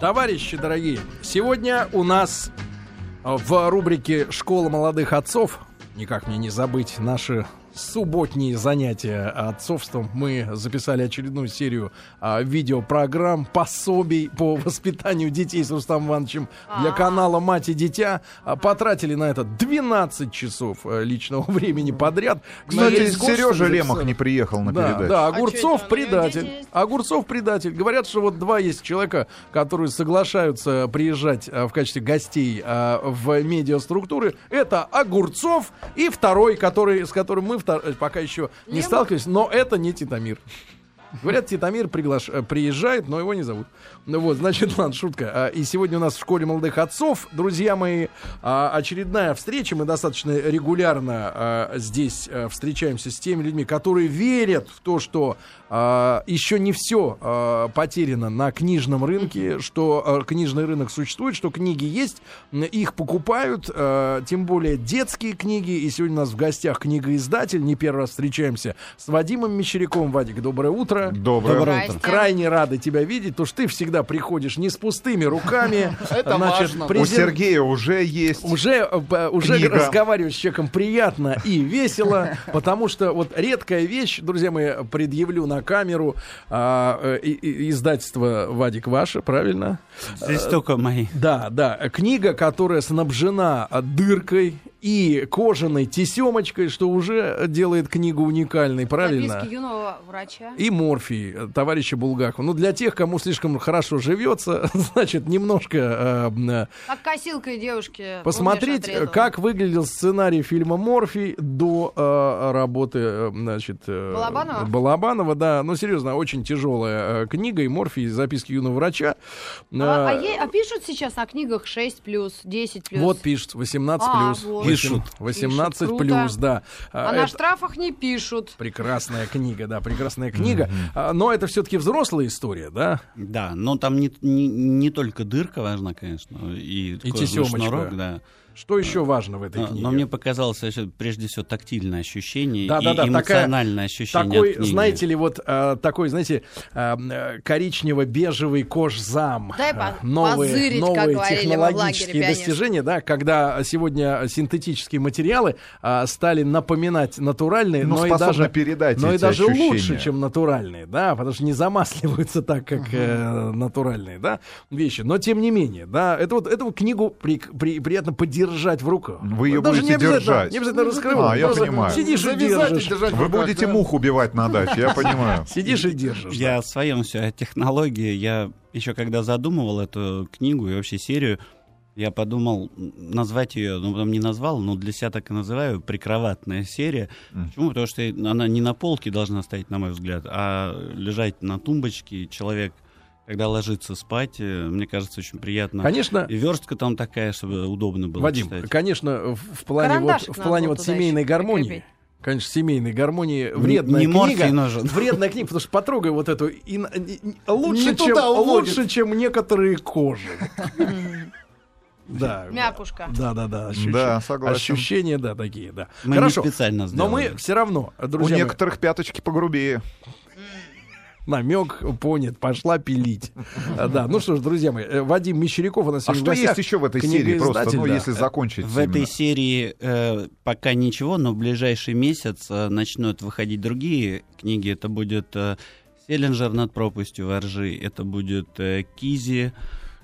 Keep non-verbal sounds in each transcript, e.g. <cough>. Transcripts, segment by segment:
Товарищи дорогие, сегодня у нас в рубрике «Школа молодых отцов» никак мне не забыть наши субботние занятия отцовством мы записали очередную серию а, видеопрограмм, пособий по <laughs> воспитанию детей с Рустам Ивановичем для а. канала «Мать и дитя». А, потратили на это 12 часов а, личного <laughs> времени подряд. Кстати, Сережа Лемах не приехал на да, передачу. Да, Огурцов а предатель. Огурцов предатель. Говорят, что вот два есть человека, которые соглашаются приезжать а, в качестве гостей а, в медиаструктуры. Это Огурцов и второй, который, с которым мы Э, пока еще не Лема? сталкивались, но это не Титамир. Говорят, Титамир приглаш... Э, приезжает, но его не зовут. Ну вот, значит, <laughs> ладно, шутка. А, и сегодня у нас в школе молодых отцов, друзья мои, а, очередная встреча. Мы достаточно регулярно а, здесь встречаемся с теми людьми, которые верят в то, что еще не все потеряно на книжном рынке, что книжный рынок существует, что книги есть, их покупают, тем более детские книги. И сегодня у нас в гостях книгоиздатель. Не первый раз встречаемся с Вадимом Мещеряковым. Вадик, доброе утро. Доброе, доброе утро. Крайне рады тебя видеть, потому что ты всегда приходишь не с пустыми руками. <laughs> Это Значит, важно. Презент... У Сергея уже есть Уже, э, уже разговаривать с человеком приятно и весело, <laughs> потому что вот редкая вещь, друзья мои, предъявлю на камеру, а, э, издательство «Вадик ваше», правильно? Здесь только мои. Да, да. Книга, которая снабжена дыркой и кожаной тесемочкой, что уже делает книгу уникальной, правильно? Записки юного врача. И морфий товарища Булгакова. Ну, для тех, кому слишком хорошо живется, <laughs> значит, немножко... Э, как косилкой девушки. Посмотреть, как выглядел сценарий фильма «Морфий» до э, работы, э, значит... Э, Балабанова? Балабанова, да. Ну, серьезно, очень тяжелая э, книга, и «Морфий», записки юного врача. А, а, е- а пишут сейчас о книгах 6+, 10+. Вот пишут, 18+. А, вот пишут. 18 пишут. плюс, да. А, а на штрафах не пишут. Прекрасная книга, да, прекрасная книга. Mm-hmm. Но это все-таки взрослая история, да? Да, но там не, не, не только дырка важна, конечно, и, и тесемочка. Шнурок, да. Что еще важно в этой но, книге? Но мне показалось, прежде всего, тактильное ощущение да, и да, да, эмоциональное такая, ощущение такой, от книги. знаете ли, вот э, такой, знаете, э, коричнево-бежевый кожзам. Дай э, новые, новые технологические достижения, да, когда сегодня синтетические материалы э, стали напоминать натуральные, но, но и даже передать но и даже ощущения. лучше, чем натуральные, да, потому что не замасливаются так, как э, натуральные, да, вещи. Но тем не менее, да, это вот эту книгу при, при, приятно поддержать держать в руках. Вы ее Даже будете не держать. Не обязательно раскрывать. А, я понимаю. Сидишь и держишь. Вы будете мух убивать на даче, я понимаю. <laughs> Сидишь и держишь. Я в своем все о технологии. Я еще когда задумывал эту книгу и вообще серию, я подумал назвать ее, ну потом не назвал, но для себя так и называю, прикроватная серия. Mm. Почему? Потому что она не на полке должна стоять, на мой взгляд, а лежать на тумбочке. Человек когда ложиться спать, э, мне кажется, очень приятно. Конечно. И верстка там такая, чтобы удобно было Вадим, читать. конечно, в плане вот, в плане вот семейной гармонии. Прикрепить. Конечно, семейной гармонии вредная не книга. нужен. <laughs> Вредная книга, потому что потрогай вот эту и, и, лучше, чем, лучше, чем некоторые кожи. Да. Мякушка. Да, да, да. Ощущ... Да, согласен. Ощущения, да, такие, да. Мы Хорошо. специально сделали. Но мы все равно, друзья У некоторых пяточки погрубее намек понят, пошла пилить. <laughs> Да, ну что ж, друзья мои, э, Вадим Мещеряков у нас А что есть еще в этой серии просто, ну, если закончить? В этой серии э, пока ничего, но в ближайший месяц э, начнут выходить другие книги. Это будет э, Селлинджер над пропастью воржи, это будет э, Кизи,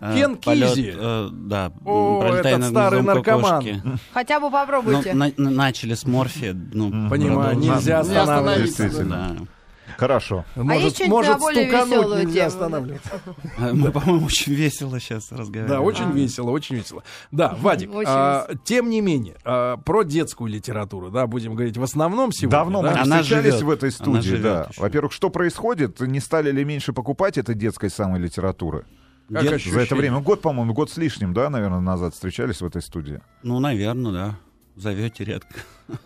Кен полет, Кизи. Э, да, О, этот старый наркоман. Кокошки. <laughs> Хотя бы попробуйте. Ну, на, начали с морфия. Ну, Понимаю, нельзя останавливаться. Да. Хорошо. А может, есть может стукануть, нельзя останавливаться. <laughs> Мы, по-моему, очень весело сейчас разговариваем. Да, очень а. весело, очень весело. Да, Вадик, а, тем не менее, а, про детскую литературу, да, будем говорить в основном сегодня. Давно да? мы не встречались в этой студии, да. Во-первых, что происходит? Не стали ли меньше покупать этой детской самой литературы? Как Дет... За это время, год, по-моему, год с лишним, да, наверное, назад встречались в этой студии? Ну, наверное, да зовете редко.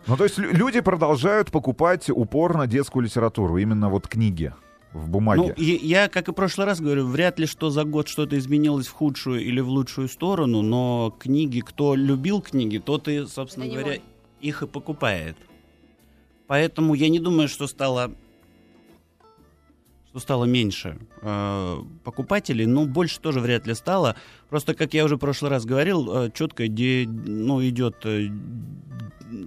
Ну, то есть люди продолжают покупать упорно детскую литературу, именно вот книги в бумаге. Ну, я, как и в прошлый раз говорю, вряд ли что за год что-то изменилось в худшую или в лучшую сторону, но книги, кто любил книги, тот и, собственно говоря, их и покупает. Поэтому я не думаю, что стало что стало меньше э, покупателей, но больше тоже вряд ли стало. Просто, как я уже в прошлый раз говорил, э, четко де, ну, идет э,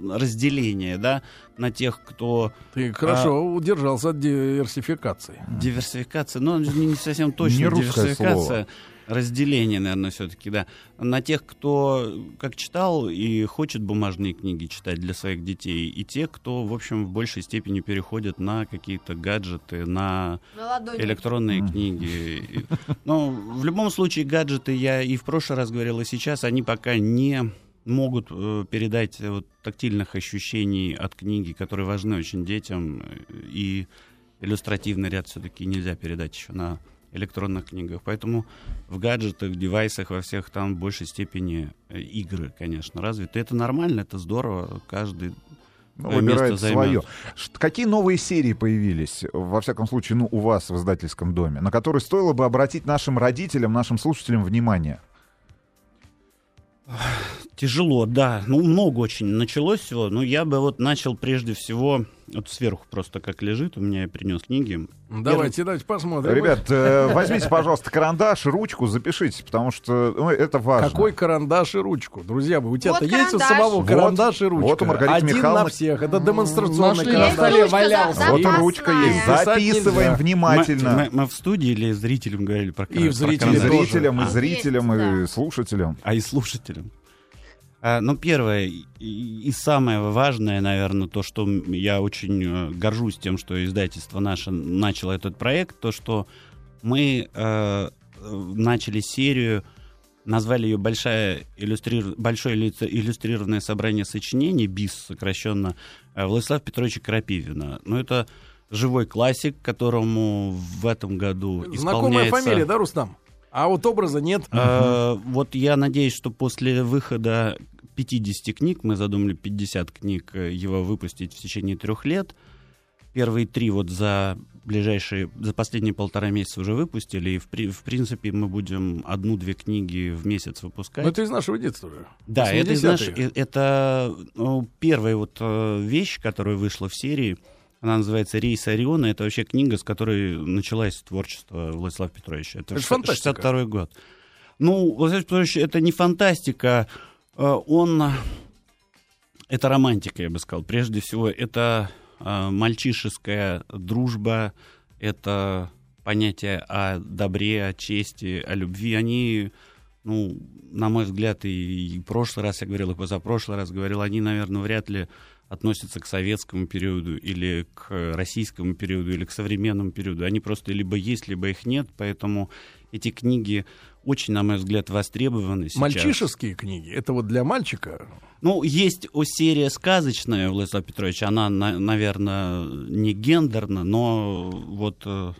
разделение, да, на тех, кто... Ты хорошо а, удержался от диверсификации. Диверсификация, ну, не совсем точно не диверсификация. Слово разделение, наверное, все-таки, да, на тех, кто как читал и хочет бумажные книги читать для своих детей, и те, кто, в общем, в большей степени переходят на какие-то гаджеты, на, на электронные mm. книги. Но в любом случае гаджеты, я и в прошлый раз говорил, и сейчас, они пока не могут э, передать вот, тактильных ощущений от книги, которые важны очень детям, и иллюстративный ряд все-таки нельзя передать еще на электронных книгах. Поэтому в гаджетах, девайсах, во всех там в большей степени э, игры, конечно, развиты. Это нормально, это здорово. Каждый ну, выбирает свое. Какие новые серии появились, во всяком случае, ну, у вас в издательском доме, на которые стоило бы обратить нашим родителям, нашим слушателям внимание? Тяжело, да. Ну, много очень началось всего. Но я бы вот начал прежде всего... Вот сверху просто как лежит, у меня я принес книги. Давайте, я... давайте посмотрим. Ребят, э, возьмите, пожалуйста, карандаш, ручку, запишите, потому что ну, это важно. Какой карандаш и ручку? Друзья, у тебя-то вот есть у самого вот, карандаш и ручка? Вот у Маргариты Один Михайловны... на всех, это демонстрационный карандаш. валялся. Вот ручка есть, записываем внимательно. Мы, мы, мы в студии или зрителям говорили про карандаш? И зрителям, и зрителям, и зрителям, и слушателям. А и слушателям. А, ну, первое и самое важное, наверное, то, что я очень э, горжусь тем, что издательство наше начало этот проект, то, что мы э, начали серию, назвали ее большая иллюстрир... большое иллюстрированное собрание сочинений, БИС сокращенно, э, Владислава Петровича Крапивина. Ну, это живой классик, которому в этом году Знакомая исполняется... Знакомая фамилия, да, Рустам? А вот образа нет. А, вот я надеюсь, что после выхода 50 книг, мы задумали 50 книг э, его выпустить в течение трех лет. Первые три вот за ближайшие, за последние полтора месяца уже выпустили, и в, в принципе мы будем одну-две книги в месяц выпускать. Но это из нашего детства уже. Да, это из наш, э, это ну, первая вот э, вещь, которая вышла в серии. Она называется «Рейс Ориона». Это вообще книга, с которой началось творчество Владислава Петровича. Это, это 62 год. Ну, Владислав Петрович, это не фантастика, он... Это романтика, я бы сказал. Прежде всего, это э, мальчишеская дружба, это понятие о добре, о чести, о любви. Они, ну, на мой взгляд, и, и прошлый раз я говорил, и позапрошлый раз говорил, они, наверное, вряд ли относятся к советскому периоду или к российскому периоду или к современному периоду. Они просто либо есть, либо их нет, поэтому эти книги очень, на мой взгляд, востребованы сейчас. Мальчишеские книги? Это вот для мальчика? Ну, есть серия сказочная Владислав Петрович. Она, на, наверное, не гендерна, но вот э,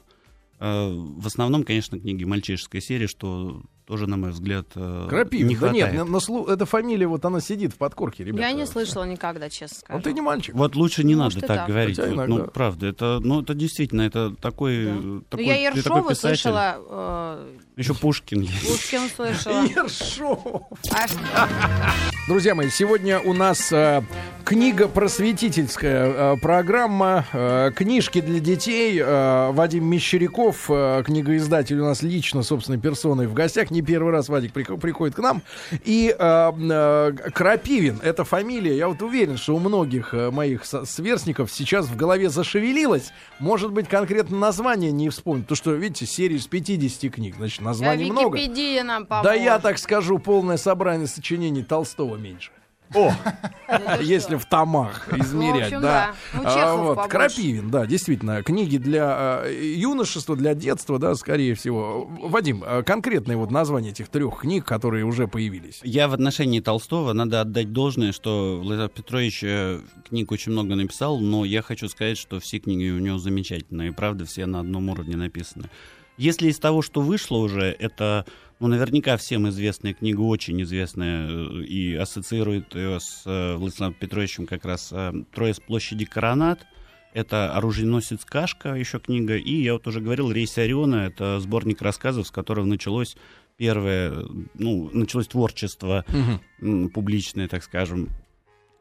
э, в основном, конечно, книги мальчишеской серии, что тоже, на мой взгляд, э, Крапивин, не хватает. да нет, на, на слу... эта фамилия, вот она сидит в подкорке, ребята. Я не слышала никогда, честно скажу. Вот ты не мальчик. Вот лучше не Может, надо так, так говорить. Вот, ну, правда, это, ну, это действительно, это такой... Да. такой ну, я Ершова слышала... Э... Еще Пушкин есть. Пушкин слышала. <laughs> Ершов. Друзья мои, сегодня у нас э, книга просветительская э, программа, э, книжки для детей. Э, Вадим Мещеряков, книгоиздатель у нас лично, собственной персоной в гостях не первый раз Вадик приходит к нам. И Крапивин, это фамилия, я вот уверен, что у многих моих сверстников сейчас в голове зашевелилось. Может быть, конкретно название не вспомнить. Потому что, видите, серия из 50 книг, значит, названий много. нам Да я так скажу, полное собрание сочинений Толстого меньше. О, если в томах измерять, ну, да. Ну, а, вот, Крапивин, да, действительно, книги для э, юношества, для детства, да, скорее всего. Вадим, а конкретное вот название этих трех книг, которые уже появились. Я в отношении Толстого надо отдать должное, что Владимир Петрович э, книг очень много написал, но я хочу сказать, что все книги у него замечательные, и правда все на одном уровне написаны. Если из того, что вышло уже, это ну, наверняка всем известная книга, очень известная, э, и ассоциирует ее с э, Владиславом Петровичем как раз э, «Трое с площади Коронат». Это «Оруженосец Кашка» еще книга. И я вот уже говорил, «Рейс Ориона» — это сборник рассказов, с которого началось первое, ну, началось творчество угу. публичное, так скажем,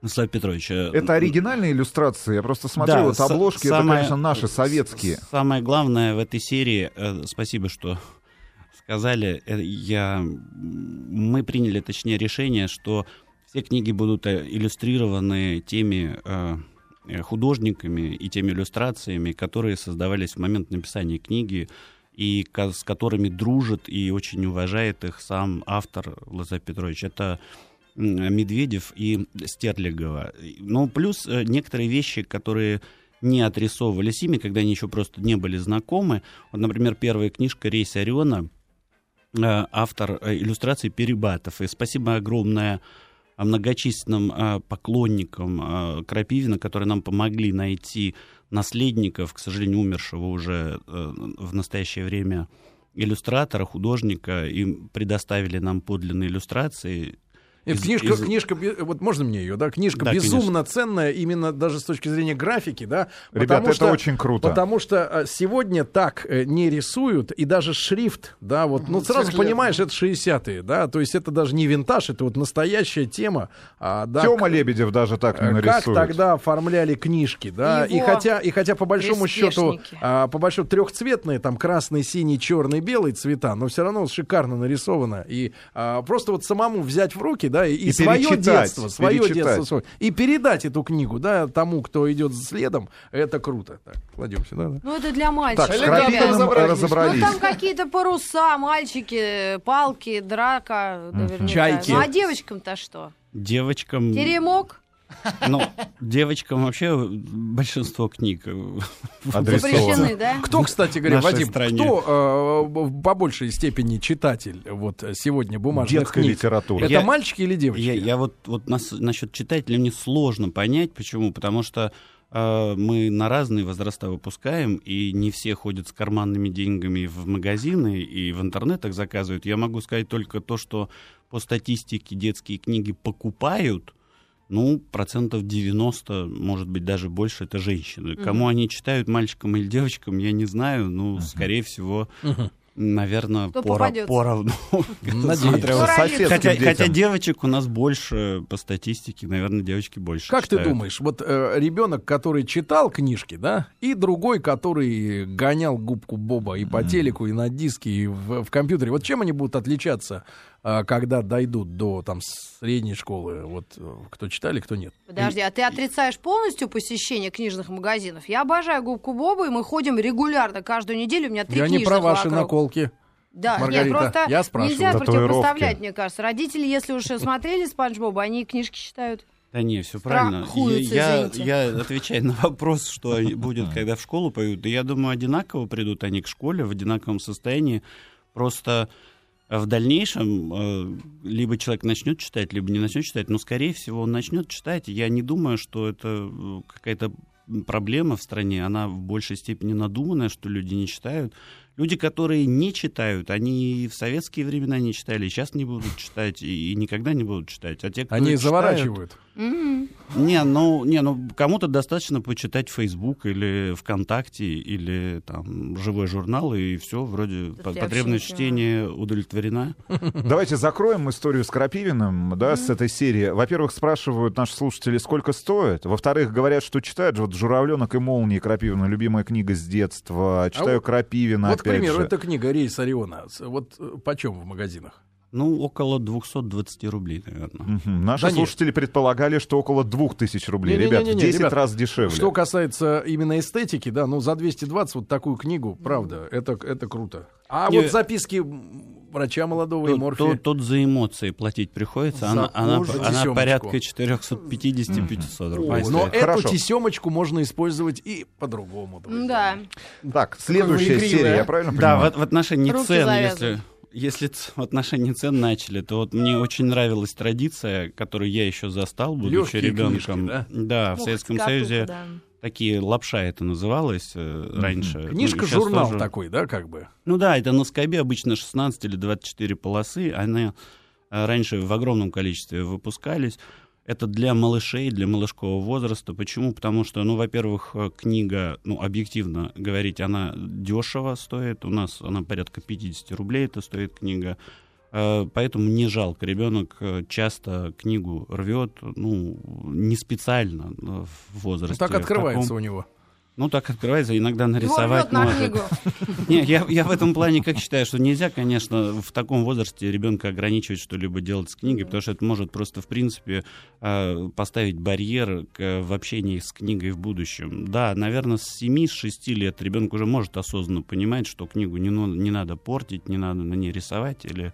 Слав Петрович. Это оригинальные иллюстрации? Я просто смотрю, да, вот обложки, самое, это, конечно, наши, советские. Самое главное в этой серии, э, спасибо, что сказали, э, я, мы приняли, точнее, решение, что все книги будут иллюстрированы теми художниками и теми иллюстрациями, которые создавались в момент написания книги, и с которыми дружит и очень уважает их сам автор Лазарь Петрович. Это Медведев и Стерлигова. Ну, плюс э, некоторые вещи, которые не отрисовывались ими, когда они еще просто не были знакомы. Вот, например, первая книжка «Рейс Ориона», э, автор э, иллюстрации Перебатов. И спасибо огромное многочисленным поклонникам Крапивина, которые нам помогли найти наследников, к сожалению, умершего уже в настоящее время иллюстратора, художника, им предоставили нам подлинные иллюстрации. Из, книжка, из... книжка, вот можно мне ее, да? Книжка да, безумно конечно. ценная, именно даже с точки зрения графики, да? Ребята, это что, очень круто. Потому что а, сегодня так э, не рисуют, и даже шрифт, да, вот, ну, сразу Цветленно. понимаешь, это 60-е, да, то есть это даже не винтаж, это вот настоящая тема. А, да, Тёма Лебедев даже так не нарисует. Как тогда оформляли книжки, да, Его и хотя, и хотя по большому счету, а, по большому трехцветные, там красный, синий, черный, белый цвета, но все равно шикарно нарисовано, и а, просто вот самому взять в руки, да, и, и свое детство, свое перечитать. детство, и передать эту книгу, да, тому, кто идет следом, это круто. Так, кладемся, да, да. Ну, это для мальчиков. Так, с разобрались. Ну, там какие-то паруса, мальчики, палки, драка, наверняка. Чайки. Ну, а девочкам-то что? Девочкам... Теремок? Ну, девочкам вообще большинство книг <laughs> запрещены, да? Кто, кстати говоря, Вадим, стране. кто э, по большей степени читатель вот сегодня бумажных Детской книг? литературы. Это я, мальчики или девочки? Я, я вот, вот нас, насчет читателя мне сложно понять, почему, потому что э, мы на разные возраста выпускаем, и не все ходят с карманными деньгами в магазины и в интернетах заказывают. Я могу сказать только то, что по статистике детские книги покупают, ну, процентов 90, может быть, даже больше, это женщины. Угу. Кому они читают, мальчикам или девочкам, я не знаю, ну, угу. скорее всего... Угу. Наверное, Кто пора, поровну. хотя, хотя девочек у нас больше по статистике, наверное, девочки больше. Как читают. ты думаешь, вот э, ребенок, который читал книжки, да, и другой, который гонял губку Боба и по mm. телеку, и на диске, и в, в компьютере, вот чем они будут отличаться когда дойдут до там средней школы, вот э, кто читали, кто нет. Подожди, а ты отрицаешь полностью посещение книжных магазинов? Я обожаю губку Бобу, и мы ходим регулярно, каждую неделю, у меня три Я не про ваши вокруг. наколки. Да, Маргарита, нет, просто я спрашиваю. нельзя противопоставлять, мне кажется. Родители, если уж смотрели Спанч Боба, они книжки читают. Да не, все правильно. Я, я, я отвечаю на вопрос, что <laughs> будет, когда в школу поют. Я думаю, одинаково придут они к школе в одинаковом состоянии. Просто в дальнейшем э, либо человек начнет читать, либо не начнет читать, но, скорее всего, он начнет читать. Я не думаю, что это э, какая-то проблема в стране, она в большей степени надуманная, что люди не читают. Люди, которые не читают, они в советские времена не читали, сейчас не будут читать и, и никогда не будут читать. А те, кто они читают, заворачивают. Mm-hmm. Не, ну, не, ну кому-то достаточно почитать Facebook или ВКонтакте или там живой журнал и все, вроде Тут потребность чтения удовлетворена. Давайте закроем историю с Крапивиным, да, mm-hmm. с этой серии. Во-первых, спрашивают наши слушатели, сколько стоит. Во-вторых, говорят, что читают. Вот «Журавленок и молнии» Крапивина, любимая книга с детства. Читаю а Крапивина, вот, к примеру, же. эта книга «Рейс Ориона». Вот э, почем в магазинах? Ну, около 220 рублей, наверное. Угу. Наши да слушатели нет. предполагали, что около 2000 рублей. Не, ребят, не, не, не, в 10 ребят, раз дешевле. Что касается именно эстетики, да, ну, за 220 вот такую книгу, правда, это, это круто. А не, вот записки врача молодого тут, и морфия. Тут, тут за эмоции платить приходится. Она, она, она порядка 450-500 рублей. О, но Хорошо. эту тесемочку можно использовать и по-другому. Да. Так, следующая серия, я правильно понимаю? Да, в, в отношении Руки цен, если если в отношении цен начали, то вот мне очень нравилась традиция, которую я еще застал, будучи ребенком. да, да в Советском Союзе да. такие лапша это называлось э, раньше. Ну, Книжка-журнал тоже... такой, да, как бы? Ну да, это на скобе обычно 16 или 24 полосы. Они э, раньше в огромном количестве выпускались. Это для малышей, для малышкового возраста. Почему? Потому что, ну, во-первых, э, книга, ну, объективно говорить, она дешево стоит. У нас она порядка 50 рублей, это стоит книга. Э, Поэтому не жалко. Ребенок э, часто книгу рвет, ну, не специально в возрасте. Так в открывается таком- у него. Ну, так открывается, иногда нарисовать может. книгу. <laughs> Не, я, я в этом плане как считаю, что нельзя, конечно, в таком возрасте ребенка ограничивать что-либо делать с книгой, потому что это может просто, в принципе, э, поставить барьер к- в общении с книгой в будущем. Да, наверное, с 7-6 лет ребенок уже может осознанно понимать, что книгу не, не надо портить, не надо на ней рисовать или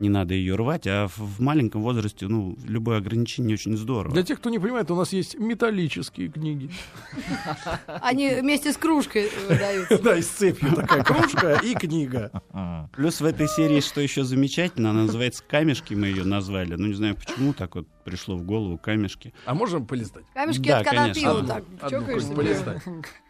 не надо ее рвать, а в, в маленьком возрасте, ну, любое ограничение очень здорово. Для тех, кто не понимает, у нас есть металлические книги. Они вместе с кружкой выдаются. Да, и с цепью такая кружка и книга. Плюс в этой серии, что еще замечательно, она называется «Камешки», мы ее назвали. Ну, не знаю, почему так вот пришло в голову «Камешки». А можем полистать? Камешки, Да, это когда конечно. Одну- так одну полистать.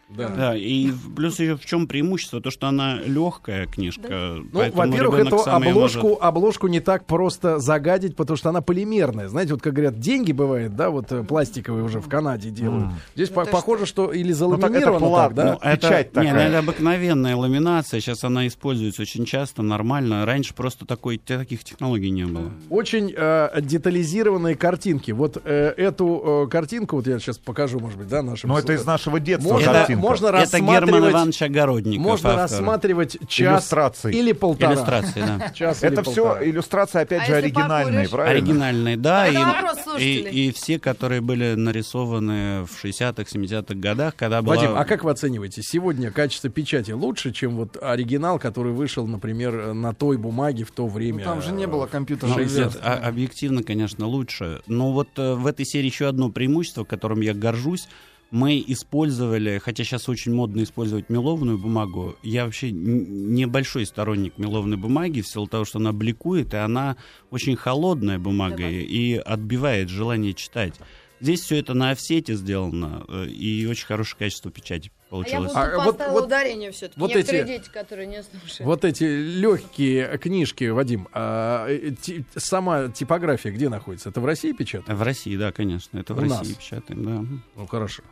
Да. Да, и плюс ее в чем преимущество? То, что она легкая книжка. Ну, поэтому во-первых, эту обложку, может- обложку не так просто загадить, потому что она полимерная. Знаете, вот как говорят, деньги бывают, да, вот э, пластиковые уже в Канаде делают. Здесь по- ты похоже, что или так это заламинировано так, плат- да? ну, печать это, не, такая. это обыкновенная ламинация. Сейчас она используется очень часто, нормально. Раньше просто такой, таких технологий не было. Очень э, детализированные картинки. Вот э, эту э, картинку, вот я сейчас покажу, может быть, да, нашим... Но Ну, это из нашего детства Можно, картинка. можно Это Герман рассматривать... Иванович Огородников. Можно автор. рассматривать час Иллюстрации. или полтора. Иллюстрации, да. <laughs> Час или Это все полтора. иллюстрации, опять А же, оригинальные, покуришь? правильно? Оригинальные, да. И, вопрос и, и все, которые были нарисованы в 60-х, 70-х годах, когда была... Вадим, а как вы оцениваете? Сегодня качество печати лучше, чем вот оригинал, который вышел, например, на той бумаге в то время? Ну, там же не было Ну, компьютерной Шесть версии. лет. а- объективно, конечно, лучше. Но вот э, в этой серии еще одно преимущество, которым я горжусь. Мы использовали, хотя сейчас очень модно использовать мелованную бумагу, я вообще небольшой сторонник мелованной бумаги, в силу того, что она бликует, и она очень холодная бумага, Да-да. и отбивает желание читать. Здесь все это на офсете сделано, э, и очень хорошее качество печати А я получилось. А, вот- поставила вот- ударение все-таки. вот Некоторые эти- дети, которые не слушают. Вот эти легкие книжки, Вадим, а, э, ти- сама типография где находится? Это в России печатают? В России, да, конечно, это в У России нас. печатаем, да. Ну хорошо.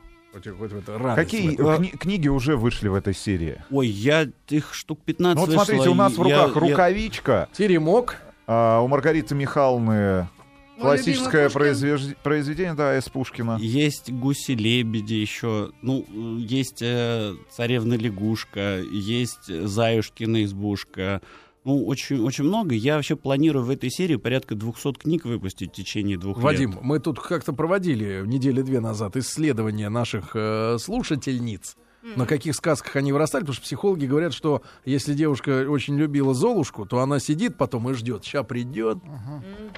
Какие э, кни- книги уже вышли в этой серии? Ой, я их штук 15 Ну вот вышло, смотрите, у нас в я- руках я- рукавичка, Теремок. а у Маргариты Михайловны Мой классическое произвеж- произведение, да, из Пушкина. Есть гуси-лебеди еще, ну, э, есть э, царевна-лягушка, есть Заюшкина избушка. Ну, очень, очень много. Я вообще планирую в этой серии порядка 200 книг выпустить в течение двух Вадим, лет. мы тут как-то проводили недели две назад исследование наших э, слушательниц. На каких сказках они вырастали, потому что психологи говорят, что если девушка очень любила Золушку, то она сидит потом и ждет, сейчас придет,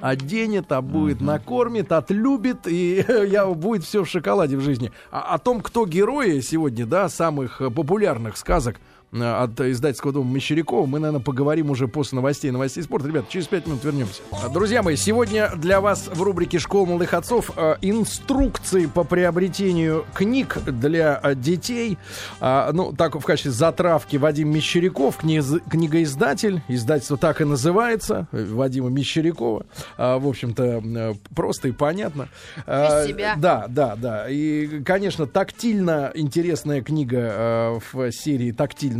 оденет, а будет накормит, отлюбит, и <laughs> я, будет все в шоколаде в жизни. А о том, кто герои сегодня, да, самых э, популярных сказок от издательского дома Мещерякова, мы, наверное, поговорим уже после новостей, новостей спорта. Ребята, через пять минут вернемся. А, Друзья мои, сегодня для вас в рубрике «Школа молодых отцов» э, инструкции по приобретению книг для э, детей. Ну, так в качестве затравки Вадим Мещеряков, книгоиздатель. Издательство так и называется, э, Вадима Мещерякова. В общем-то, э, просто и понятно. Себя. Да, да, да. И, конечно, тактильно интересная книга э, в серии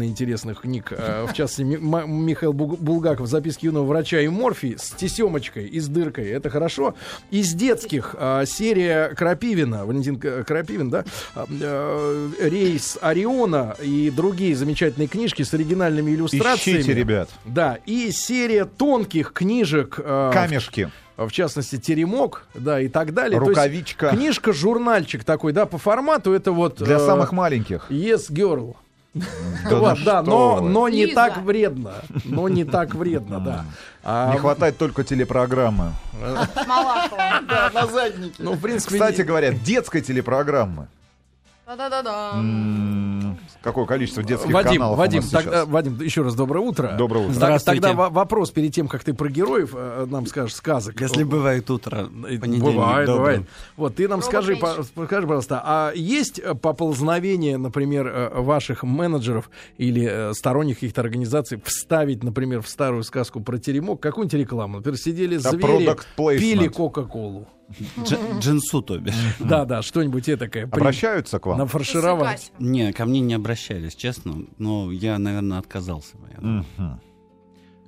тактильно интересных книг. э, в частности, Михаил Булгаков «Записки юного врача и морфий» с тесемочкой и с дыркой. Это хорошо. Из детских э, серия Крапивина, Валентин Крапивин, да, э, «Рейс Ориона» и другие замечательные книжки с оригинальными иллюстрациями. Ищите, ребят. Да, и серия тонких книжек. Камешки, в частности, теремок, да, и так далее. То есть рукавичка Книжка, журнальчик такой, да, по формату это вот... для э, самых маленьких. Yes, girl. Да вот, да, что но, вы. но не Лиза. так вредно. Но не так вредно, да. А, Не хватает только телепрограммы. Малахова. <laughs> На заднике. Ну, в принципе... Кстати не- говоря, детской телепрограммы. Какое количество детских Вадим, каналов у Вадим, нас тогда, сейчас? Вадим, еще раз доброе утро. Доброе утро. Здравствуйте. Тогда во- вопрос перед тем, как ты про героев э, нам скажешь сказок. Если бывает утро, понедельник Бывает, добрым. бывает. Вот, ты нам скажи, по- скажи, пожалуйста, а есть э, поползновение, например, э, ваших менеджеров или сторонних каких-то организаций вставить, например, в старую сказку про теремок какую-нибудь рекламу? Например, сидели Да, звери, пили Кока-Колу. Дж- Джинсу, то бишь. Да-да, что-нибудь этакое. Обращаются к вам? Нафаршировать. Не, ко мне не обращались, честно. Но я, наверное, отказался бы.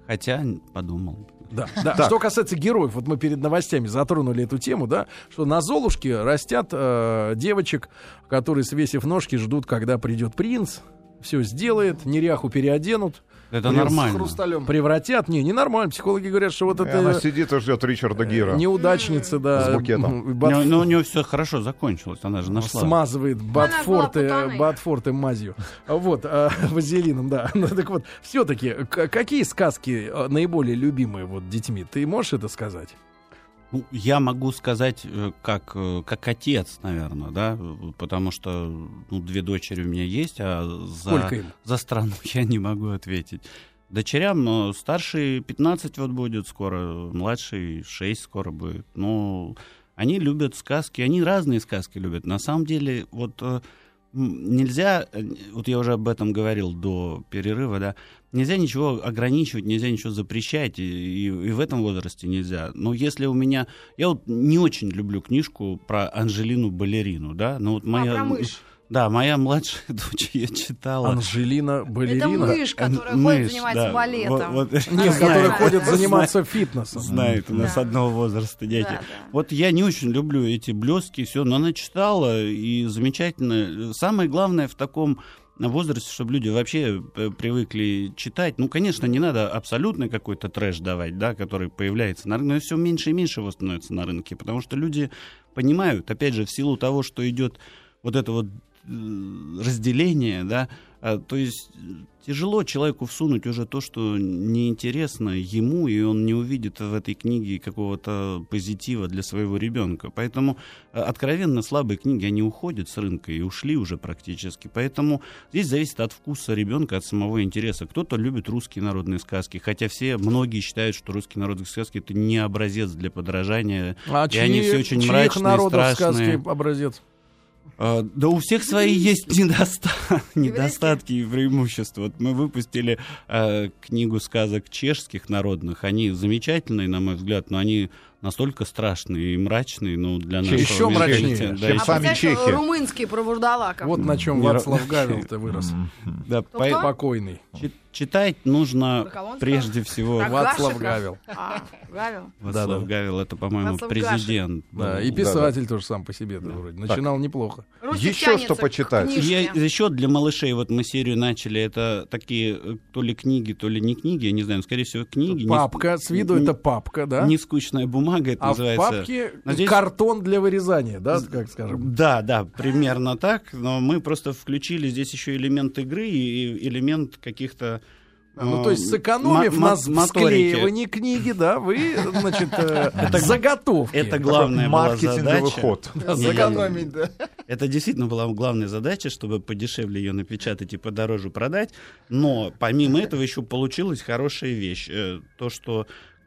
Хотя подумал. Да, да. Что касается героев, вот мы перед новостями затронули эту тему, да, что на Золушке растят э, девочек, которые, свесив ножки, ждут, когда придет принц, все сделает, неряху переоденут. Это нормально. С хрусталем. Превратят. Не, ненормально. Психологи говорят, что вот И это она сидит и ждет Ричарда Гира. неудачница, да. С букетом. <laughs> бат- нее, ну, у нее все хорошо закончилось, она же нашла. смазывает батфорты, батфорты мазью. Вот, а, <laughs> вазелином, да. Ну, <laughs> так вот, все-таки, какие сказки а, наиболее любимые вот детьми? Ты можешь это сказать? Ну, я могу сказать, э, как, э, как отец, наверное, да, потому что ну, две дочери у меня есть, а за, за страну <laughs> я не могу ответить. Дочерям, но старший 15 вот будет скоро, младший 6 скоро будет. Ну, они любят сказки, они разные сказки любят. На самом деле, вот э, нельзя, э, вот я уже об этом говорил до перерыва, да, нельзя ничего ограничивать, нельзя ничего запрещать, и, и- и в этом возрасте нельзя. Но если у меня... Я вот не очень люблю книжку про Анжелину Балерину, да, но вот А, моя... про мышь. Да, моя младшая <laughs> дочь ее читала. Анжелина Это Балерина. мышь, которая Мышь, ходит, занимается да. балетом. Вот- вот- Нет, не который знаю. ходит заниматься фитнесом. Знает, у нас Да. одного возраста дети. Да, да. Вот я не очень люблю эти блески, все, но она читала и замечательно. Самое главное в таком возрасте, чтобы люди вообще э, привыкли читать. Ну, конечно, не надо абсолютно какой-то трэш давать, да, который появляется на рынке, но все меньше и меньше его становится на рынке, потому что люди понимают, опять же, в силу того, что идет вот это вот разделение, да, а, то есть э, тяжело человеку всунуть уже то, что неинтересно ему, и он не увидит в этой книге какого-то позитива для своего ребенка. Поэтому э, откровенно слабые книги, они уходят с рынка и ушли уже практически. Поэтому здесь зависит от вкуса ребенка, от самого интереса. Кто-то любит русские народные сказки, хотя все, многие считают, что русские народные сказки это не образец для подражания. А И они все очень чьих мрачные, народов страшные. сказки образец? А, Да у всех свои есть <laughs> недоста- недостатки и преимущества. Вот мы выпустили э, книгу сказок чешских народных. Они замечательные, на мой взгляд, но они настолько страшные и мрачные, ну, для нашего Еще мрачнее. Да, чем А сами чехи. румынский про вурдалаков. Вот на чем Вацлав ра- Гавел-то вырос. да, по- Покойный. чи- читать нужно прежде всего... Вацлав Гашика? Гавел. А, Гавел. Вацлав. Гавел, это, по-моему, президент. Да, и писатель тоже сам по себе да, вроде. Начинал неплохо. Еще что почитать? еще для малышей, вот мы серию начали, это такие э, то ли книги, то ли не книги, я не знаю, скорее всего книги. Папка, с виду это папка, да? Не скучная бумага, это А в называется. папке Но здесь- картон для вырезания, да, как скажем. Да, да, примерно так, но мы просто включили здесь еще элемент игры и элемент каких-то... Ну, э, то есть, сэкономив на склеивании книги, да, вы, значит, э, <laughs> заготовки. Это главная была Маркетинговый задача. ход. <laughs> Сэкономить, да. Это действительно была главная задача, чтобы подешевле ее напечатать и подороже продать. Но помимо этого еще получилась хорошая вещь. Э, То, что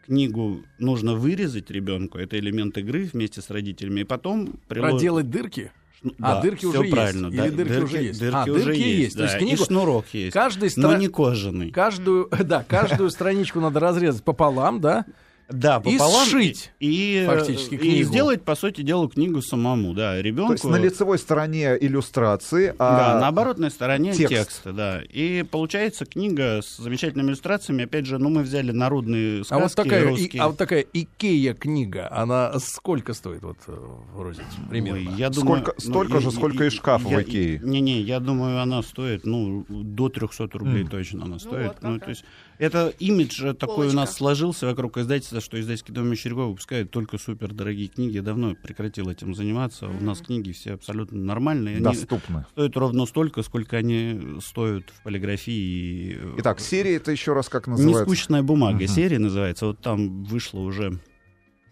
книгу нужно вырезать ребенку, это элемент игры вместе с родителями, и потом прилож- Проделать дырки. Ну, А, да, дырки уже есть? правильно, Или да. дырки уже есть? Дырки А, уже дырки есть, есть. То есть да, книгу- и шнурок есть. Каждый Но стра- не кожаный. Каждую, <laughs> да, каждую страничку надо разрезать пополам, да? Да, И пополам. сшить и, фактически и книгу. сделать, по сути дела, книгу самому, да, ребенку. То есть на лицевой стороне иллюстрации, Да, а на оборотной стороне текст. текста, да. И получается книга с замечательными иллюстрациями. Опять же, ну мы взяли народные сказки А вот такая, и- русские. а вот такая Икея книга, она сколько стоит вот э, в рознице примерно? Ой, я Сколько- ну, столько я- же, сколько и шкаф в я- Икее. Не-не, я думаю, она стоит, ну, до 300 рублей Мгм. точно она стоит. вот Ну, то есть это имидж э, такой у нас Полочка. сложился вокруг издательства, что издательский дом Мещерякова выпускает только супер дорогие книги. Я давно прекратил этим заниматься. У нас книги все абсолютно нормальные. Они доступны. стоят ровно столько, сколько они стоят в полиграфии. и, э, Итак, серия это еще раз как называется? Нескучная бумага. Мгм. Серия называется. Вот там вышло уже,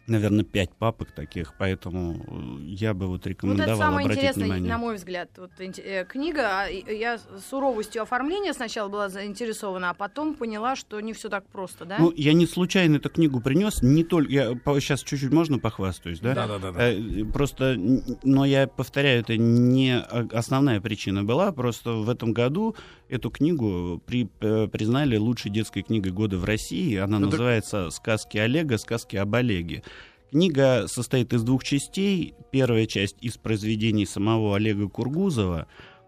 наверное, пять папок таких, поэтому э, я бы вот Вот рекомендовал это самое обратить интересное, внимание. на мой взгляд, вот, э, книга. а, Я с суровостью оформления сначала была заинтересована, а потом поняла, что не все так просто, да? Ну, я не случайно эту книгу принес, не только... Я сейчас чуть-чуть можно похвастаюсь, да? Да-да-да. Э, Просто, но я повторяю, это не основная причина была. Просто в этом году эту книгу при, э, признали лучшей детской книгой года в России. Она Ну так- называется «Сказки Олега. Сказки об Олеге». Книга состоит из двух частей. Первая часть из произведений самого Олега Кургузова,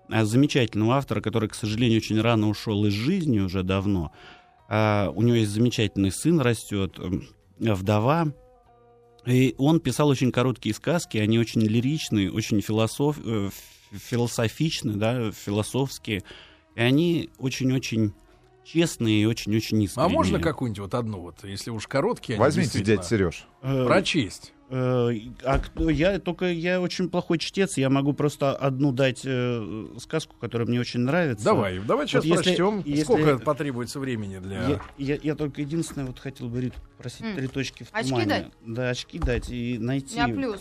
а, замечательного автора, который, к сожалению, очень рано ушел из жизни уже давно. А, у него есть замечательный сын растет, вдова. И он писал очень короткие сказки, они очень лиричные, очень философ, э, ф- философичны, да, философские. И они очень-очень честные и очень-очень искренние. А можно какую-нибудь вот одну вот, если уж короткие, они Возьмите, дядя Сереж. Э, Прочесть. Э, А кто я только я очень плохой чтец, я могу просто одну дать э, сказку, которая мне очень нравится. Давай, давай сейчас если- прочтем. если- Сколько потребуется времени для... Я, я- я только единственное вот хотел бы Риту попросить М. три точки в Очки тумане. дать? Да, очки дать и найти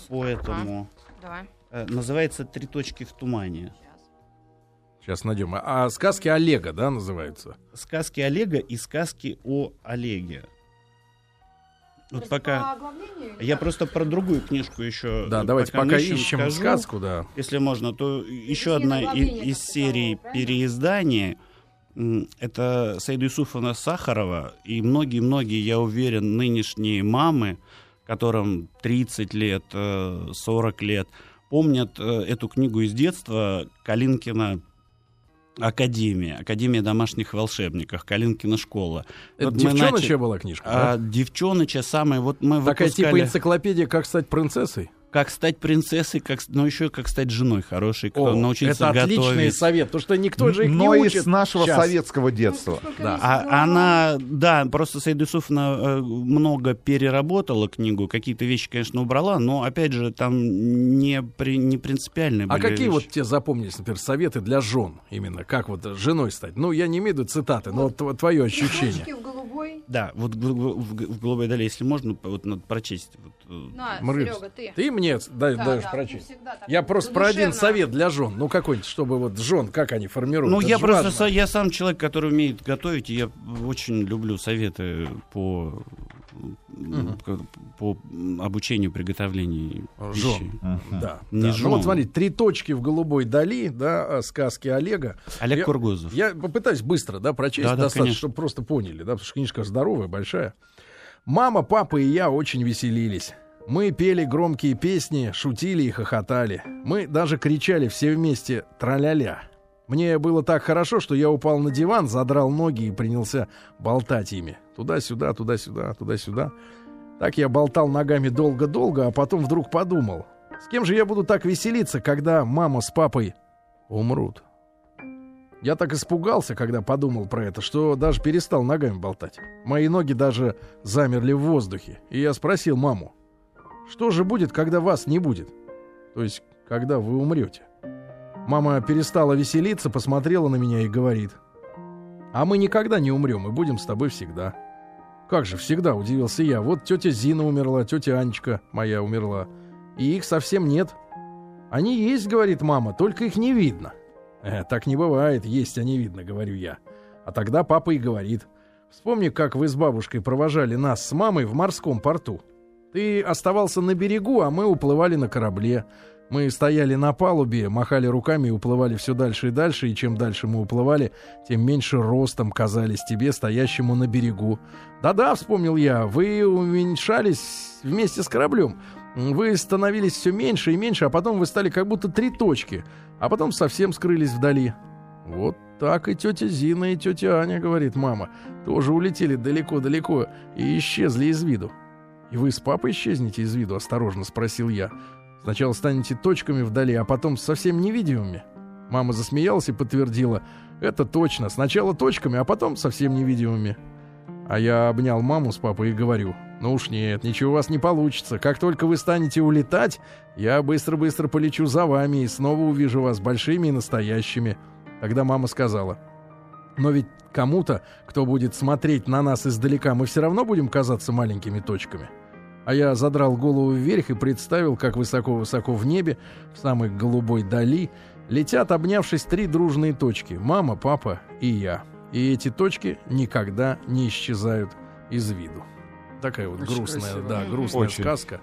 по этому. Давай. Э, Называется три точки в тумане. Сейчас найдем. А, сказки Олега, да, называются? Сказки Олега и сказки о Олеге. Вот пока. Я просто про другую книжку еще. Да, э, давайте пока пока ищем, ищем скажу. сказку, да. Если можно, то еще одна из серии правильно? переиздания. Это Саида Юсуфовна Сахарова. И многие-многие, я уверен, нынешние мамы, которым 30 лет, э, 40 лет, помнят э, эту книгу из детства Калинкина Академия, Академия домашних волшебников, Калинкина школа. Это Вот девчоночья начали- была книжка, да? А, девчоночья самая, вот мы Такая выпускали... типа энциклопедия «Как стать принцессой». Как стать принцессой, как, но еще как стать женой хорошей, кто О, научиться это отличный готовить. совет, потому что никто же их Но не из учит. нашего Щас. советского детства. Да. А она, да, просто Саида Юсуфовна э, много переработала книгу, какие-то вещи, конечно, убрала, но, опять же, там не, при, не принципиальные А были какие вот вещи. тебе запомнились, например, советы для жен именно? Как вот женой стать? Ну, я не имею в виду цитаты, но тв- твое ощущение. Да, вот в, в- в- в «Голубой доле», если можно, вот надо прочесть. Вот, э, На, Мрыц, Серега, ты. Ты мне дай- Да, даешь да, прочесть. Я просто про один совет для жен. Ну, какой-нибудь, чтобы вот жен, как они формируют. Ну, Это я просто, важно. са- я сам человек, который умеет готовить, и я очень люблю советы по, к- по обучению приготовлению Жен. пищи. Мгм. Да, Не да. Ну жен. вот смотри, три точки в голубой дали, да, а, сказки Олега. Олег Я- Кургузов. Я попытаюсь быстро, да, прочесть Да, да, достаточно, конечно. чтобы просто поняли, да, потому что книжка здоровая, большая. Мама, папа и я очень веселились. Мы пели громкие песни, шутили и хохотали. Мы даже кричали все вместе «траля-ля». Мне было так хорошо, что я упал на диван, задрал ноги и принялся болтать ими. Туда-сюда, туда-сюда, туда-сюда. Так я болтал ногами долго-долго, а потом вдруг подумал, с кем же я буду так веселиться, когда мама с папой умрут? Я так испугался, когда подумал про это, что даже перестал ногами болтать. Мои ноги даже замерли в воздухе. И я спросил маму, что же будет, когда вас не будет? То есть, когда вы умрете? Мама перестала веселиться, посмотрела на меня и говорит, а мы никогда не умрем и будем с тобой всегда. Как же всегда, удивился я. Вот тетя Зина умерла, тетя Анечка моя умерла. И их совсем нет. Они есть, говорит мама, только их не видно. «Э, так не бывает, есть, а не видно, говорю я. А тогда папа и говорит. Вспомни, как вы с бабушкой провожали нас с мамой в морском порту. Ты оставался на берегу, а мы уплывали на корабле. Мы стояли на палубе, махали руками и уплывали все дальше и дальше, и чем дальше мы уплывали, тем меньше ростом казались тебе, стоящему на берегу. Да-да, вспомнил я, вы уменьшались вместе с кораблем. Вы становились все меньше и меньше, а потом вы стали как будто три точки, а потом совсем скрылись вдали. Вот так и тетя Зина, и тетя Аня, говорит мама, тоже улетели далеко-далеко и исчезли из виду. И вы с папой исчезнете из виду, осторожно спросил я. Сначала станете точками вдали, а потом совсем невидимыми. Мама засмеялась и подтвердила. Это точно. Сначала точками, а потом совсем невидимыми. А я обнял маму с папой и говорю. Ну уж нет, ничего у вас не получится. Как только вы станете улетать, я быстро-быстро полечу за вами и снова увижу вас большими и настоящими. Тогда мама сказала. Но ведь кому-то, кто будет смотреть на нас издалека, мы все равно будем казаться маленькими точками. А я задрал голову вверх и представил, как высоко-высоко в небе, в самой голубой дали, летят, обнявшись, три дружные точки — мама, папа и я. И эти точки никогда не исчезают из виду. Такая вот Очень грустная, красиво. да, грустная Очень. сказка.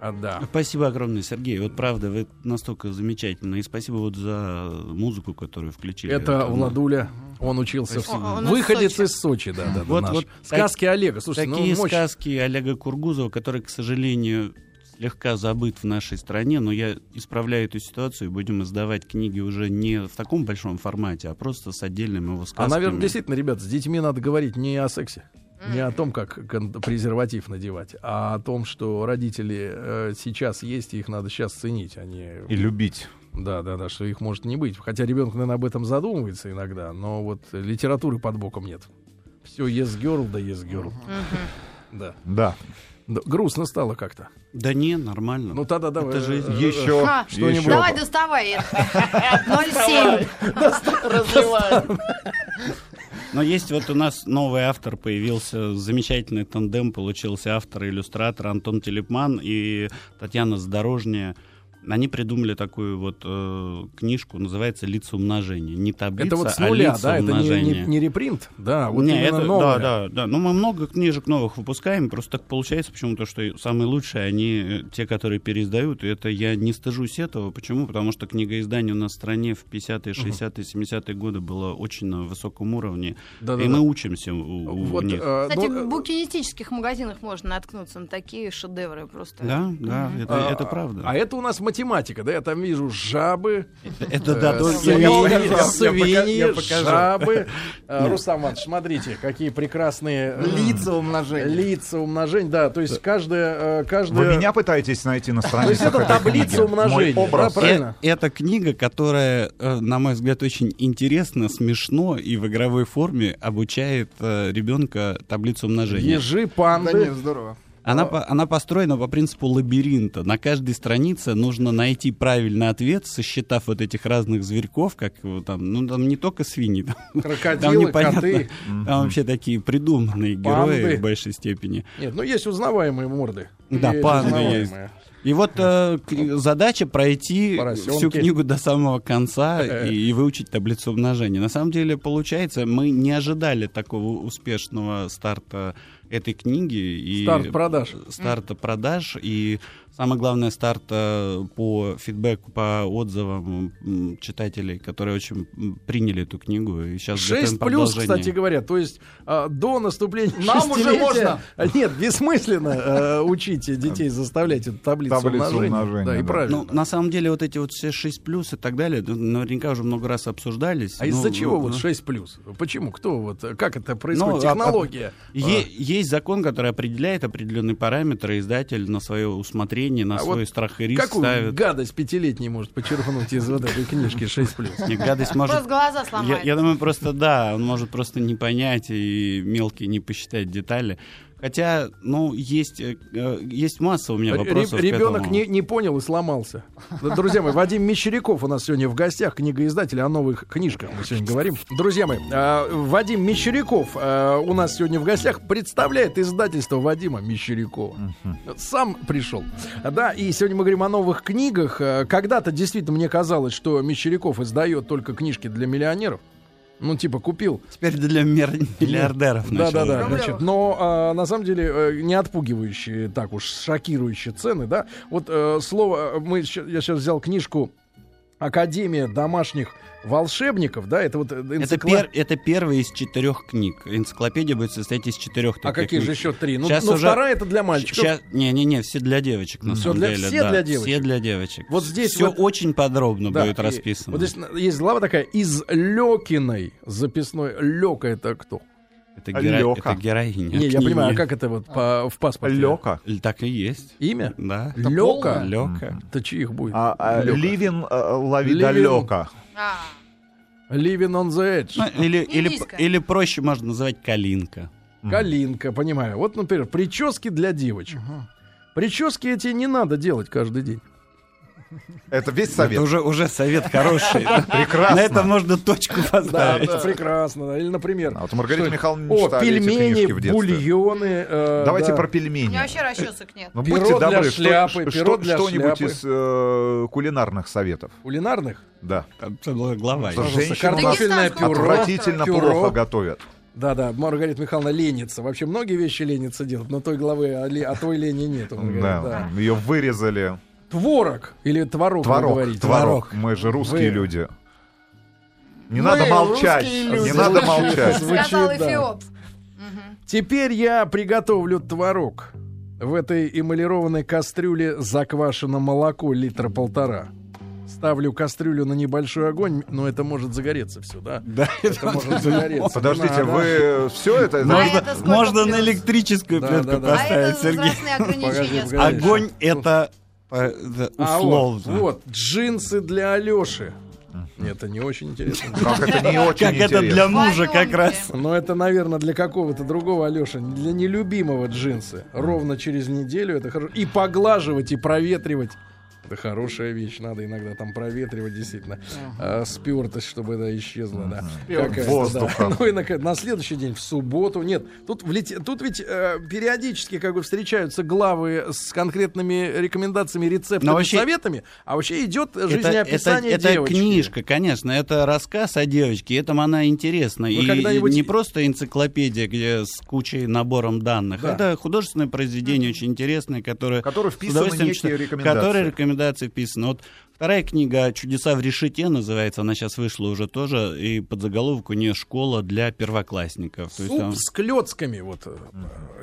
А, да. Спасибо огромное, Сергей. Вот правда, вы настолько замечательно. И спасибо вот за музыку, которую включили. Это Владуля, он учился в... Он- Выходец из Сочи, да, да, да, Вот- наш. вот Сказки Олега, слушайте, Такие ну, мощь. сказки Олега Кургузова, который, к сожалению, слегка забыт в нашей стране, но я исправляю эту ситуацию, и будем издавать книги уже не в таком большом формате, а просто с отдельными его А, сказками. наверное, действительно, ребят, с детьми надо говорить не о сексе. Не о том, как презерватив надевать, а о том, что родители э, сейчас есть, и их надо сейчас ценить, а не... И любить. Да, да, да, что их может не быть. Хотя ребенок, наверное, об этом задумывается иногда, но вот литературы под боком нет. Все yes girl, да yes girl. Да. Да. Да, Грустно стало как-то. Да не, нормально. Ну тогда давай. Это жизнь. э, Еще. Ха, что-нибудь. Давай доставай. 0,7. Разливаем. Но есть вот у нас новый автор появился, замечательный тандем получился автор и иллюстратор Антон Телепман и Татьяна Задорожняя. Они придумали такую вот э, книжку, называется «Лица умножения». Не таблица, Это вот с а нуля, лица да? Это не, умножения. не- не репринт, да? Вот Не, это, новое. да, да, да. Ну, мы много книжек новых выпускаем, просто так получается почему-то, что самые лучшие, они э, те, которые переиздают, и это я не стыжусь этого. Почему? Потому что книгоиздание у нас в стране в 50-е, 60-е, 70-е годы было очень на высоком уровне, Да-да-да. и мы учимся у, у Вот, них. э, Кстати, ну, в букинистических магазинах можно наткнуться на такие шедевры просто. Да, да, это, а, это правда. А это у нас математика, да? Я там вижу жабы, это да, э, свиньи, жабы. Э, Рустам Иванович, смотрите, какие прекрасные э, Лица умножения. лица умножения. Да, то есть каждая... э, Вы каждая... меня пытаетесь найти на То есть это таблица умножения, да, правильно? Это книга, которая, на мой взгляд, очень интересно, смешно и в игровой форме обучает ребенка таблицу умножения. Ежи, Да панды. нет, здорово. Она, по- она построена по принципу лабиринта. На каждой странице нужно найти правильный ответ, сосчитав вот этих разных зверьков, как его там, ну там не только свиньи, там, там Крокодилы, непонятно. коты. Там вообще такие придуманные Панды. герои в большей степени. Нет, ну есть узнаваемые морды. Да, Есть панды узнаваемые. есть. И вот э, к- задача пройти Поросенки. всю книгу до самого конца Э. и, и выучить таблицу умножения. На самом деле, получается, мы не ожидали такого успешного старта этой книги. И Старт продаж. Старта продаж. И самое главное, старта по фидбэку, по отзывам читателей, которые очень приняли эту книгу. И сейчас 6 плюс, кстати говоря, то есть а, до наступления <laughs> Нам уже можно. А, <laughs> Нет, бессмысленно э, учить детей, заставлять эту таблицу, Таблицу умножения. умножения, Да, и правильно. Ну, на самом деле, вот эти вот все 6 плюс и так далее, ну, наверняка уже много раз обсуждались. а из-за Ну, чего ну, вот 6 плюс? Почему? Кто вот? э, Как это происходит? Ну, а- Технология. Е- есть закон, который определяет определенные параметры, издатель на свое усмотрение, на А свой вот страх и риск Какую ставит. гадость пятилетний может почерпнуть из вот этой книжки 6 плюс? Гадость может... Просто глаза Я, сломает. я думаю, просто да, он может просто не понять и мелкие не посчитать детали. Хотя, ну, есть, э, э, есть масса у меня вопросов. Ребенок не, не понял и сломался. Друзья мои, Вадим Мещеряков у нас сегодня в гостях, книгоиздатель о новых книжках мы сегодня говорим. Друзья мои, а, Вадим Мещеряков а, у нас сегодня в гостях представляет издательство Вадима Мещерякова. Сам пришел. Да, и сегодня мы говорим о новых книгах. А, Когда-то действительно мне казалось, что Мещеряков издает только книжки для миллионеров. Ну, типа, купил Теперь для миллиардеров да, да, начал. да. Рублевых. Значит, но а, на самом деле э, не отпугивающие, так уж шокирующие цены, да. Вот э, слово, э, мы, я сейчас взял книжку Академия домашних волшебников, да, это вот э, Это, пер- это первая из четырех книг. Энциклопедия будет состоять из четырех А таких какие же книг. еще три? Ну, ну, уже- вторая это для мальчиков. Щас- Не-не-не, все для девочек, на Всё самом для- деле. все да, для девочек? Все для девочек. Вот здесь все вот- очень подробно Да, будет и расписано. Вот здесь есть глава такая из Лёкиной записной. Лёка это кто? Это, геро- Лёка. это героиня. Не, я понимаю, а как это вот по- в паспорте? Лёка. Так и есть. Имя? Да. Лёка? Лёка. Это чьих будет? А, а, Лёка. Ливин э, лови Ливин. далека. А, Living on the Edge. Ну, или, или, или проще можно называть калинка. Калинка, понимаю. Вот, например, прически для девочек. Прически эти не надо делать каждый день. Это весь совет. Это уже, уже совет хороший. <laughs> Прекрасно. На этом можно точку поставить. да, прекрасно. да. Или, например, А вот Маргарита что- Михайловна не о, пельмени, книжки в детстве. бульоны. э, Давайте да. про у пельмени. меня вообще расчесок нет. Ну, Перо будьте для добры, шляпы, что, перо что, для что-нибудь шляпы. из э, кулинарных советов. Кулинарных. Да. Там целая глава у картофельное пюре. отвратительно пюре. плохо готовят. Да, да, Маргарита Михайловна ленится. Вообще многие вещи ленится делать, но той главы о, о той лени нет. Да. да. Ее вырезали. Творог или творог, вы Творог, говорите? творог. Мы же русские Вы- люди. Не Мы надо молчать. русские Не люди. надо молчать. Звучит, <laughs> Сказал да. Эфиоп. Теперь я приготовлю творог. В этой эмалированной кастрюле заквашено молоко литра полтора. Ставлю кастрюлю на небольшой огонь, но это может загореться все, да? Да, Это может загореться. Подождите, вы все это... А Можно, это сколько можно на электрическую Да, плитку да, да. А поставить, это Сергей. Огонь это э, это А условно. вот, вот, джинсы для Алеши. Это не очень интересно. Как это не очень Как это для интересно. мужа как раз. Но это, наверное, для какого-то другого Алеши, для нелюбимого джинсы. Ровно через неделю это хорошо. И поглаживать, и проветривать. Это хорошая вещь, надо иногда там проветривать, действительно. А, спертость, чтобы это исчезла, да. Какая-то, Воздухом. да. Ну и <laughs> на, на следующий день, в субботу. Нет, тут, влете- тут ведь э, периодически как бы встречаются главы с конкретными рекомендациями, рецептами, Но вообще- советами, а вообще идет Это, жизнеописание это- это девочки. книжка, конечно, это рассказ о девочке, этому она интересна. Вы и когда-нибудь- не просто энциклопедия, где с кучей набором данных. Да. Это художественное произведение очень интересное, которое... Которое вписано некие рекомендации. Которые рекомендации вписаны. Вот вторая книга «Чудеса в решете» называется, она сейчас вышла уже тоже, и под заголовок у нее «Школа для первоклассников». То есть Суп там- с клетками. Вот. э,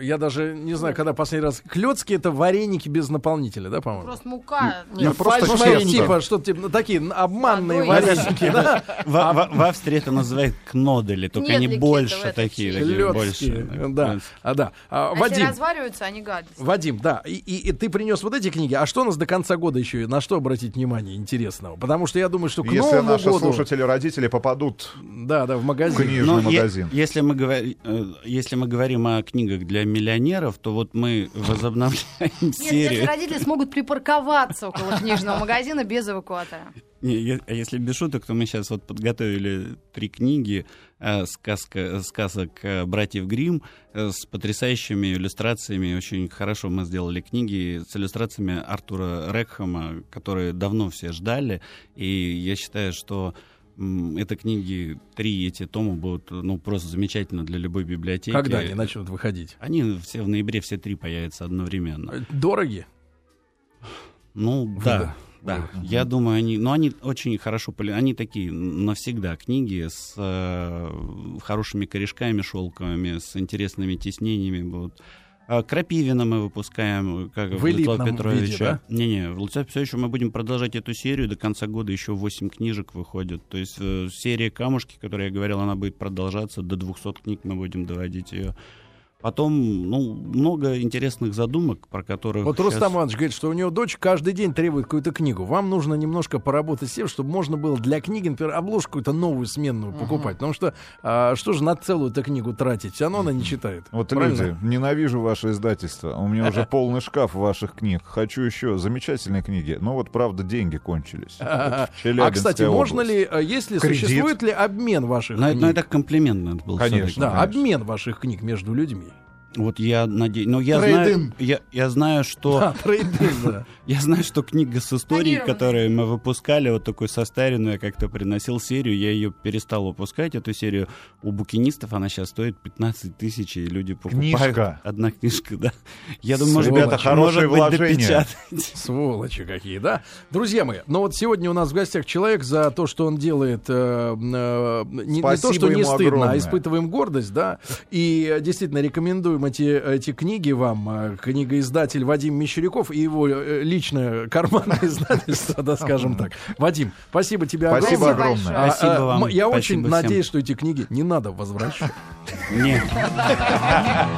Я даже не знаю, когда последний раз. Клетки это вареники без наполнителя, да, по-моему? Просто мука. Нет, просто Ну, честно. что, типа, что типа, ну, такие обманные Водой. вареники, да? В, в- в Австрии это называют кнодели, только они больше такие, больше. да, а, да. А, А Вадим, развариваются, они гадят. Вадим, да, и, и- и ты принес вот эти книги. А что у нас до конца года еще? На что обратить внимание интересного? Потому что я думаю, что к Если Новому наши году, слушатели, родители попадут да, да, в в магазин. книжный Но е- магазин. если, мы говори- э, если мы говорим о книгах для миллионеров, то вот мы возобновляем Нет, если серию. родители смогут припарковаться около книжного магазина без эвакуатора. А если без шуток, то мы сейчас вот подготовили три книги э, сказка, сказок э, братьев Грим с потрясающими иллюстрациями. Очень хорошо мы сделали книги с иллюстрациями Артура Рекхама, которые давно все ждали. И я считаю, что это книги, три эти тома будут ну, просто замечательно для любой библиотеки. Когда они начнут выходить? Они все в ноябре все три появятся одновременно. Э, Дороги? Ну да, да. Я думаю, они, ну они очень хорошо, они такие навсегда книги с э, хорошими корешками шелковыми, с интересными тиснениями будут. А Крапивина мы выпускаем, как В виде, Петровича. Не-не, Владислав Петровича мы будем продолжать эту серию. До конца года еще 8 книжек выходит. То есть э, серия «Камушки», которую я говорил, она будет продолжаться. До 200 книг мы будем доводить ее. Потом, ну, много интересных задумок, про которых... Вот щас- Рустам Иванович говорит, что у него дочь каждый день требует какую-то книгу. Вам нужно немножко поработать с тем, чтобы можно было для книги, например, обложку какую-то новую, сменную покупать. Потому что а, что же на целую-то книгу тратить? Все равно она не читает. Вот Правильно? люди, ненавижу ваше издательство. У меня уже <laughs> полный шкаф ваших книг. Хочу еще замечательные книги. Но вот, правда, деньги кончились. <laughs> А, кстати, можно ли, а, есть ли, Кредит. существует ли обмен ваших книг? но это комплимент надо было Конечно. всё-таки. Да, конечно. обмен ваших книг между людьми. Вот я надеюсь, но я Трейд-ин. знаю, я, я знаю, что Да, трейдинг, да. <laughs> я знаю, что книга с историей, которую мы выпускали, вот такую состаренную, я как-то приносил серию, я ее перестал выпускать эту серию у букинистов, она сейчас стоит 15 тысяч и люди покупают. Книжка. Одна книжка, да. Я думаю, может, Ребята, быть, хорошие может быть, вложения. допечатать. <laughs> Сволочи какие, да? Друзья мои, ну вот сегодня у нас в гостях человек за то, что он делает, э, э, не, не то, что не стыдно, огромное. а испытываем гордость, да. И э, действительно рекомендуем эти, эти книги вам. Э, Книгоиздатель Вадим Мещеряков и его э, личное карманное издательство, да, скажем так. Вадим, спасибо тебе огромное. Спасибо огромное. А, Спасибо а, вам. Я очень надеюсь, что эти книги не надо возвращать. Нет.